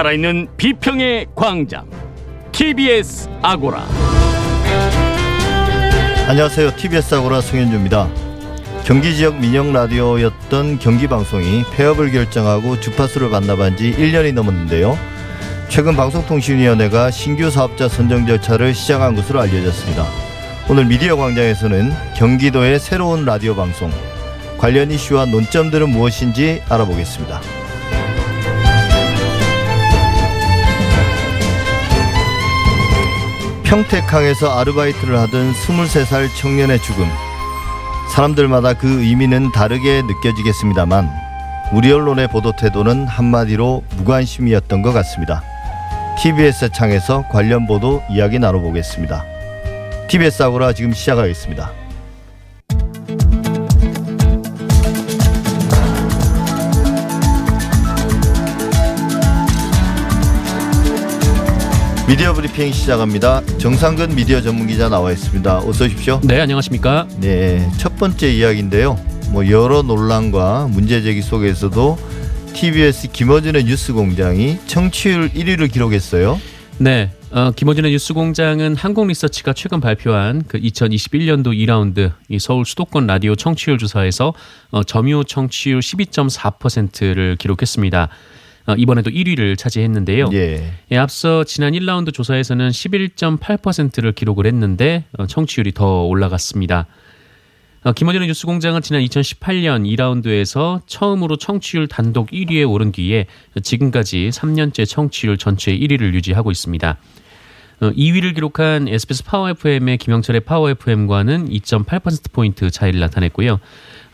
살아있는 비평의 광장 TBS 아고라 안녕하세요. TBS 아고라 송현주입니다. 경기 지역 민영 라디오였던 경기 방송이 폐업을 결정하고 주파수를 반납한 지 1년이 넘었는데요. 최근 방송통신위원회가 신규 사업자 선정 절차를 시작한 것으로 알려졌습니다. 오늘 미디어 광장에서는 경기도의 새로운 라디오 방송 관련 이슈와 논점들은 무엇인지 알아보겠습니다. 평택항에서 아르바이트를 하던 23살 청년의 죽음. 사람들마다 그 의미는 다르게 느껴지겠습니다만 우리 언론의 보도 태도는 한마디로 무관심이었던 것 같습니다. TBS 창에서 관련 보도 이야기 나눠보겠습니다. TBS 아고라 지금 시작하겠습니다. 미디어 브리핑 시작합니다. 정상근 미디어 전문 기자 나와 있습니다. 어서 오십시오. 네, 안녕하십니까? 네, 첫 번째 이야기인데요. 뭐 여러 논란과 문제 제기 속에서도 TBS 김어준의 뉴스 공장이 청취율 1위를 기록했어요. 네, 어, 김어준의 뉴스공장은 한국리서치가 최근 발표한 그 2021년도 2라운드 이 서울 수도권 라디오 청취율 조사에서 어, 점유 청취율 12.4%를 기록했습니다. 어, 이번에도 1위를 차지했는데요. 예. 예, 앞서 지난 1라운드 조사에서는 11.8%를 기록을 했는데 어, 청취율이 더 올라갔습니다. 어, 김어준의 뉴스공장은 지난 2018년 2라운드에서 처음으로 청취율 단독 1위에 오른 뒤에 지금까지 3년째 청취율 전체 1위를 유지하고 있습니다. 어, 2위를 기록한 SBS 파워 FM의 김영철의 파워 FM과는 2.8%포인트 차이를 나타냈고요.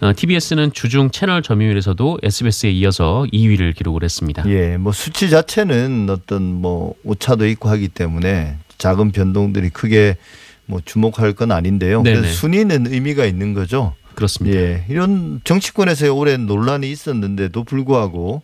어, TBS는 주중 채널 점유율에서도 SBS에 이어서 2위를 기록을 했습니다. 예, 뭐 수치 자체는 어떤 뭐 오차도 있고 하기 때문에 작은 변동들이 크게 뭐 주목할 건 아닌데요. 순위는 의미가 있는 거죠. 그렇습니다. 예, 이런 정치권에서의 오랜 논란이 있었는데도 불구하고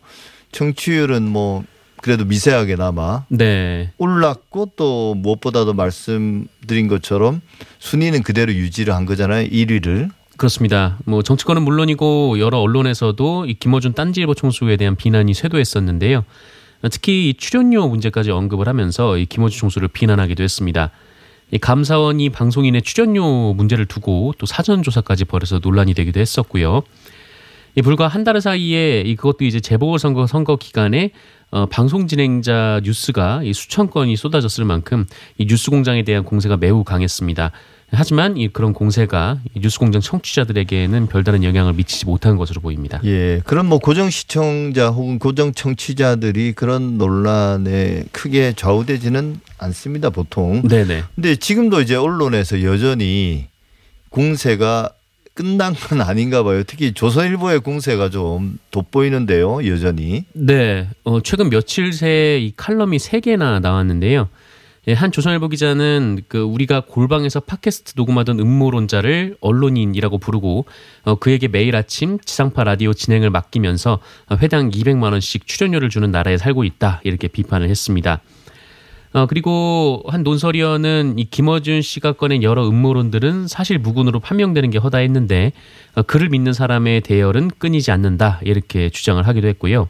청취율은 뭐 그래도 미세하게나마 네. 올랐고 또 무엇보다도 말씀드린 것처럼 순위는 그대로 유지를 한 거잖아요. 1위를. 그렇습니다. 뭐 정치권은 물론이고 여러 언론에서도 이 김어준 딴지일보 총수에 대한 비난이 쇄도했었는데요. 특히 이 출연료 문제까지 언급을 하면서 이 김어준 총수를 비난하기도 했습니다. 이 감사원이 방송인의 출연료 문제를 두고 또 사전 조사까지 벌여서 논란이 되기도 했었고요. 이 불과 한 달 사이에 이 그것도 이제 재보궐선거 선거 기간에 어, 방송 진행자 뉴스가 이 수천 건이 쏟아졌을 만큼 이 뉴스 공장에 대한 공세가 매우 강했습니다. 하지만 이 그런 공세가 이 뉴스공장 청취자들에게는 별다른 영향을 미치지 못한 것으로 보입니다. 예, 그런 뭐 고정 시청자 혹은 고정 청취자들이 그런 논란에 크게 좌우되지는 않습니다, 보통. 네네. 근데 지금도 이제 언론에서 여전히 공세가 끝난 건 아닌가 봐요. 특히 조선일보의 공세가 좀 돋보이는데요, 여전히. 네, 어, 최근 며칠 새 이 칼럼이 세 개나 나왔는데요. 예, 한 조선일보 기자는 그 우리가 골방에서 팟캐스트 녹음하던 음모론자를 언론인이라고 부르고 어, 그에게 매일 아침 지상파 라디오 진행을 맡기면서 어, 회당 200만 원씩 출연료를 주는 나라에 살고 있다 이렇게 비판을 했습니다. 어, 그리고 한 논설위원은 이 김어준 씨가 꺼낸 여러 음모론들은 사실 무근으로 판명되는 게 허다했는데 어, 그를 믿는 사람의 대열은 끊이지 않는다 이렇게 주장을 하기도 했고요.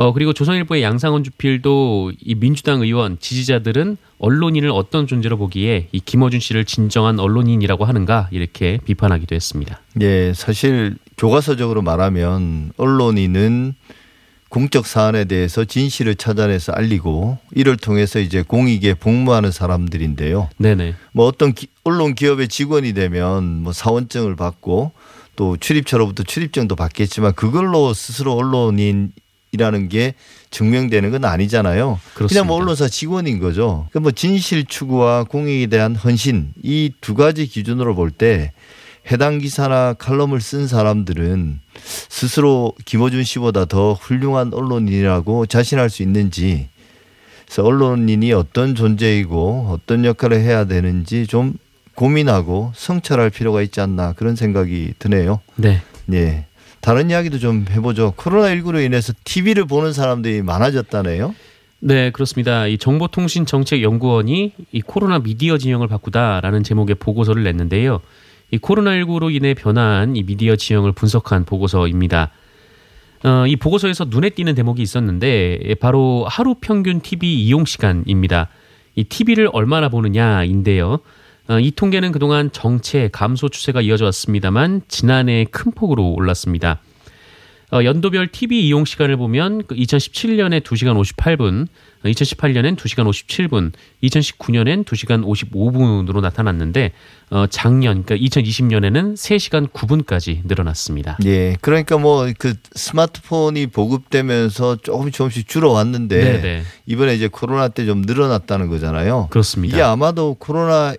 어, 그리고 조선일보의 양상원 주필도 이 민주당 의원 지지자들은 언론인을 어떤 존재로 보기에 이 김어준 씨를 진정한 언론인이라고 하는가 이렇게 비판하기도 했습니다. 예, 사실 교과서적으로 말하면 언론인은 공적 사안에 대해서 진실을 찾아내서 알리고 이를 통해서 이제 공익에 복무하는 사람들인데요. 네네. 뭐 어떤 기- 언론 기업의 직원이 되면 뭐 사원증을 받고 또 출입처로부터 출입증도 받겠지만 그걸로 스스로 언론인 이라는 게 증명되는 건 아니잖아요. 그렇습니다. 그냥 뭐 언론사 직원인 거죠. 그뭐 진실 추구와 공익에 대한 헌신 이 두 가지 기준으로 볼 때 해당 기사나 칼럼을 쓴 사람들은 스스로 김어준 씨보다 더 훌륭한 언론인이라고 자신할 수 있는지 그래서 언론인이 어떤 존재이고 어떤 역할을 해야 되는지 좀 고민하고 성찰할 필요가 있지 않나 그런 생각이 드네요. 네. 예. 다른 이야기도 좀 해보죠. 코로나19로 인해서 TV를 보는 사람들이 많아졌다네요. 네, 그렇습니다. 이 정보통신정책연구원이 이 코로나 미디어 지형을 바꾸다라는 제목의 보고서를 냈는데요. 이 코로나19로 인해 변화한 이 미디어 지형을 분석한 보고서입니다. 어, 이 보고서에서 눈에 띄는 대목이 있었는데 예, 바로 하루 평균 TV 이용 시간입니다. 이 TV를 얼마나 보느냐인데요. 어, 이 통계는 그동안 정체 감소 추세가 이어져 왔습니다만 지난해 큰 폭으로 올랐습니다. 어, 연도별 TV 이용 시간을 보면 그 2017년에 2시간 58분, 2018년엔 2시간 57분, 2019년엔 2시간 55분으로 나타났는데 어, 작년 그러니까 2020년에는 3시간 9분까지 늘어났습니다. 예. 그러니까 뭐 그 스마트폰이 보급되면서 조금 조금씩 줄어왔는데 네네. 이번에 이제 코로나 때 좀 늘어났다는 거잖아요. 그렇습니다. 이게 아마도 코로나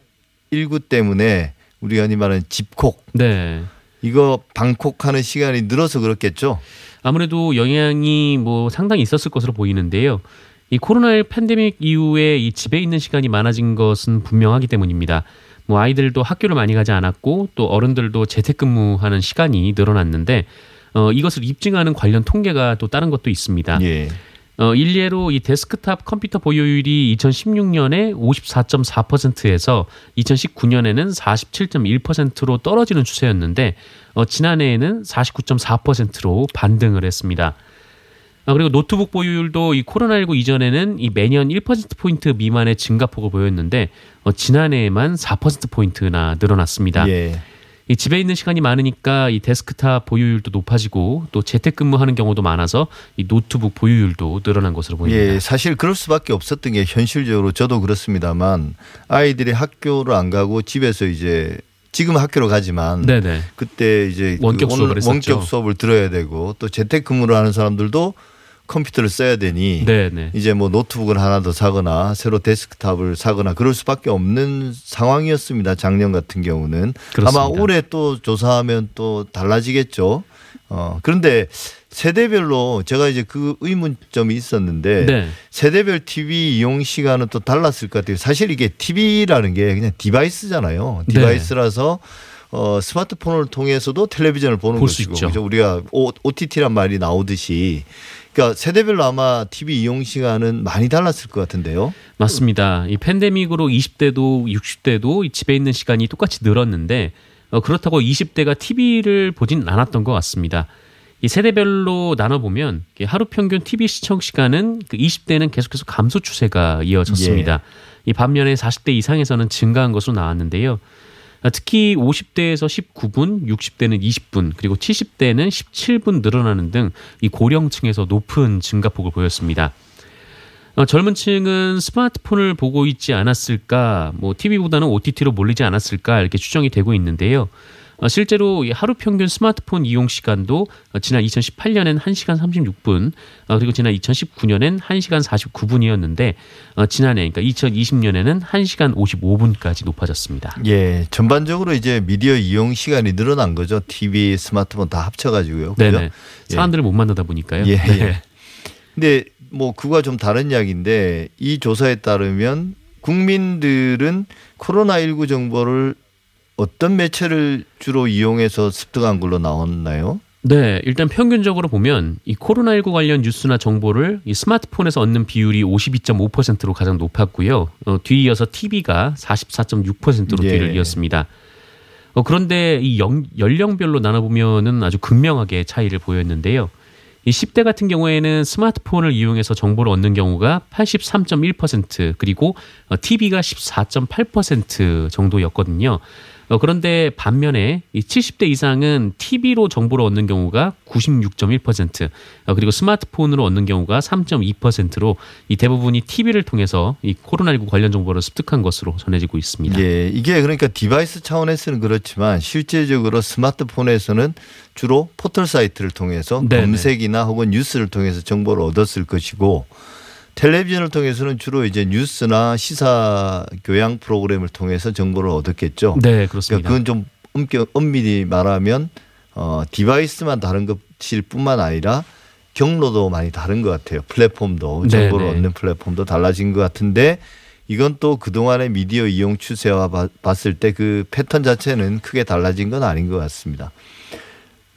19 때문에 우리가 흔히 말하는 집콕 네. 이거 방콕하는 시간이 늘어서 그렇겠죠. 아무래도 영향이 뭐 상당히 있었을 것으로 보이는데요. 이 코로나19 팬데믹 이후에 이 집에 있는 시간이 많아진 것은 분명하기 때문입니다. 뭐 아이들도 학교를 많이 가지 않았고 또 어른들도 재택근무하는 시간이 늘어났는데 어, 이것을 입증하는 관련 통계가 또 다른 것도 있습니다. 예. 어, 일례로 이 데스크탑 컴퓨터 보유율이 2016년에 54.4%에서 2019년에는 47.1%로 떨어지는 추세였는데 어, 지난해에는 49.4%로 반등을 했습니다. 아, 그리고 노트북 보유율도 이 코로나19 이전에는 이 매년 1%포인트 미만의 증가폭을 보였는데 어, 지난해에만 4%포인트나 늘어났습니다. 예. 이 집에 있는 시간이 많으니까 이 데스크탑 보유율도 높아지고 또 재택근무하는 경우도 많아서 이 노트북 보유율도 늘어난 것으로 보입니다. 예, 사실 그럴 수밖에 없었던 게 현실적으로 저도 그렇습니다만 아이들이 학교를 안 가고 집에서 이제 지금 학교로 가지만 네네. 그때 이제 그 원격 수업을 온- 했었죠. 원격 수업을 들어야 되고 또 재택근무를 하는 사람들도 컴퓨터를 써야 되니 네네. 이제 뭐 노트북을 하나 더 사거나 새로 데스크탑을 사거나 그럴 수밖에 없는 상황이었습니다. 작년 같은 경우는 그렇습니다. 아마 올해 또 조사하면 또 달라지겠죠. 어 그런데 세대별로 제가 이제 그 의문점이 있었는데 네. 세대별 TV 이용 시간은 또 달랐을 것 같아요. 사실 이게 TV라는 게 그냥 device잖아요. 네. device라서 어, 스마트폰을 통해서도 텔레비전을 보는 것이고 있죠. 그죠? 우리가 OTT란 말이 나오듯이 그러니까 세대별로 아마 TV 이용 시간은 많이 달랐을 것 같은데요. 맞습니다. 이 팬데믹으로 20대도 60대도 이 집에 있는 시간이 똑같이 늘었는데 어, 그렇다고 20대가 TV를 보진 않았던 것 같습니다. 이 세대별로 나눠보면 하루 평균 TV 시청 시간은 그 20대는 계속해서 감소 추세가 이어졌습니다. 이 반면에 40대 이상에서는 증가한 것으로 나왔는데요. 아, 특히 50대에서 19분, 60대는 20분, 그리고 70대는 17분 늘어나는 등 이 고령층에서 높은 증가폭을 보였습니다. 어, 젊은 층은 스마트폰을 보고 있지 않았을까, 뭐 TV보다는 OTT로 몰리지 않았을까 이렇게 추정이 되고 있는데요. 어, 실제로 이 하루 평균 스마트폰 이용 시간도 어, 지난 2018년엔 1시간 36분, 어, 그리고 지난 2019년엔 1시간 49분이었는데 어, 지난해 그러니까 2020년에는 1시간 55분까지 높아졌습니다. 예, 전반적으로 이제 미디어 이용 시간이 늘어난 거죠. TV, 스마트폰 다 합쳐가지고요. 그죠? 네네. 사람들을 못 만나다 보니까요. 예, 네. 예. 근데 뭐 그와 좀 다른 이야기인데 이 조사에 따르면 국민들은 코로나19 정보를 어떤 매체를 주로 이용해서 습득한 걸로 나왔나요? 네, 일단 평균적으로 보면 이 코로나19 관련 뉴스나 정보를 이 스마트폰에서 얻는 비율이 52.5%로 가장 높았고요. 어, 뒤이어서 TV가 44.6%로 예. 뒤를 이었습니다. 어, 그런데 이 영- 연령별로 나눠보면은 아주 극명하게 차이를 보였는데요. 이 10대 같은 경우에는 스마트폰을 이용해서 정보를 얻는 경우가 83.1% 그리고 어, TV가 14.8% 정도였거든요. 어, 그런데 반면에 이 70대 이상은 TV로 정보를 얻는 경우가 96.1%, 어, 그리고 스마트폰으로 얻는 경우가 3.2%로 이 대부분이 TV를 통해서 이 코로나19 관련 정보를 습득한 것으로 전해지고 있습니다. 예, 이게 그러니까 device 차원에서는 그렇지만 실제적으로 스마트폰에서는 주로 포털 사이트를 통해서 네네. 검색이나 혹은 뉴스를 통해서 정보를 얻었을 것이고 텔레비전을 통해서는 주로 이제 뉴스나 시사 교양 프로그램을 통해서 정보를 얻었겠죠. 네, 그렇습니다. 그러니까 그건 좀 엄격, 엄밀히 말하면 어, 디바이스만 다른 것일 뿐만 아니라 경로도 많이 다른 것 같아요. 플랫폼도 정보를 네네. 얻는 플랫폼도 달라진 것 같은데 이건 또 그동안의 미디어 이용 추세와 바- 봤을 때 그 패턴 자체는 크게 달라진 건 아닌 것 같습니다.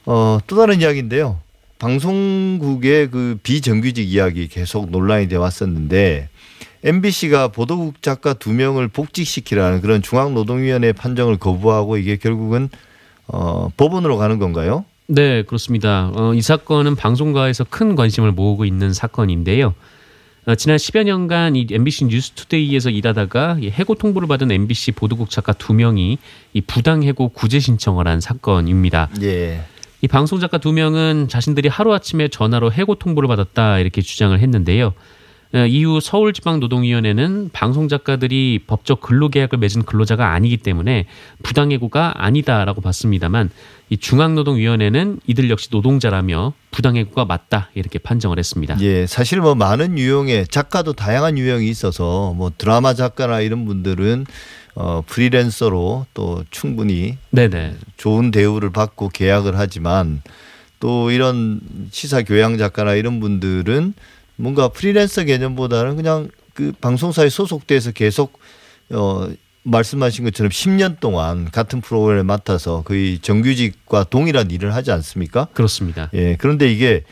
어, 또 다른 이야기인데요. 방송국의 그 비정규직 이야기 계속 논란이 돼 왔었는데 MBC가 보도국 작가 두 명을 복직시키라는 그런 중앙노동위원회 판정을 거부하고 이게 결국은 어, 법원으로 가는 건가요? 네, 그렇습니다. 어, 이 사건은 방송가에서 큰 관심을 모으고 있는 사건인데요. 어, 지난 10여 년간 이 MBC 뉴스투데이에서 일하다가 이 해고 통보를 받은 MBC 보도국 작가 두 명이 이 부당 해고 구제 신청을 한 사건입니다. 예. 이 방송 작가 두 명은 자신들이 하루아침에 전화로 해고 통보를 받았다 이렇게 주장을 했는데요. 어, 이후 서울지방노동위원회는 방송 작가들이 법적 근로계약을 맺은 근로자가 아니기 때문에 부당해고가 아니다라고 봤습니다만 이 중앙노동위원회는 이들 역시 노동자라며 부당해고가 맞다 이렇게 판정을 했습니다. 예, 사실 뭐 많은 유형의 작가도 다양한 유형이 있어서 뭐 드라마 작가나 이런 분들은 어 프리랜서로 또 충분히 네네. 좋은 대우를 받고 계약을 하지만 또 이런 시사 교양 작가나 이런 분들은 뭔가 프리랜서 개념보다는 그냥 그 방송사에 소속돼서 계속 어 말씀하신 것처럼 10년 동안 같은 프로그램을 맡아서 거의 정규직과 동일한 일을 하지 않습니까? 그렇습니다. 예. 그런데 이게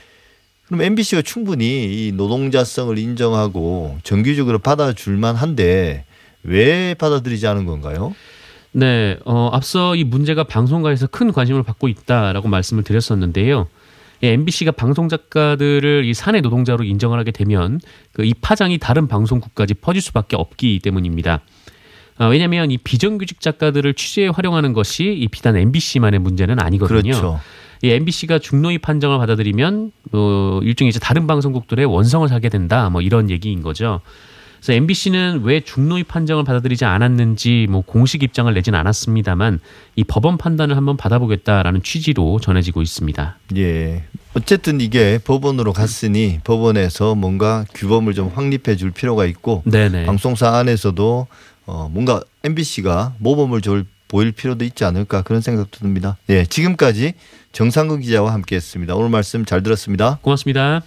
그럼 MBC가 충분히 이 노동자성을 인정하고 정규직으로 받아줄 만 한데 왜 받아들이지 않은 건가요? 네, 어, 앞서 이 문제가 방송가에서 큰 관심을 받고 있다라고 말씀을 드렸었는데요. 예, MBC가 방송 작가들을 이 사내 노동자로 인정을 하게 되면 그 이 파장이 다른 방송국까지 퍼질 수밖에 없기 때문입니다. 아, 왜냐하면 이 비정규직 작가들을 취재에 활용하는 것이 이 비단 MBC만의 문제는 아니거든요. 그렇죠. 이 MBC가 중노위 판정을 받아들이면 어, 일종의 이제 다른 방송국들의 원성을 사게 된다. 뭐 이런 얘기인 거죠. 그래서 MBC는 왜 중노위 판정을 받아들이지 않았는지 뭐 공식 입장을 내진 않았습니다만 이 법원 판단을 한번 받아보겠다라는 취지로 전해지고 있습니다. 예. 어쨌든 이게 법원으로 갔으니 법원에서 뭔가 규범을 좀 확립해 줄 필요가 있고 네네. 방송사 안에서도 어 뭔가 MBC가 모범을 줄 보일 필요도 있지 않을까 그런 생각도 듭니다. 예. 지금까지 정상근 기자와 함께 했습니다. 오늘 말씀 잘 들었습니다. 고맙습니다.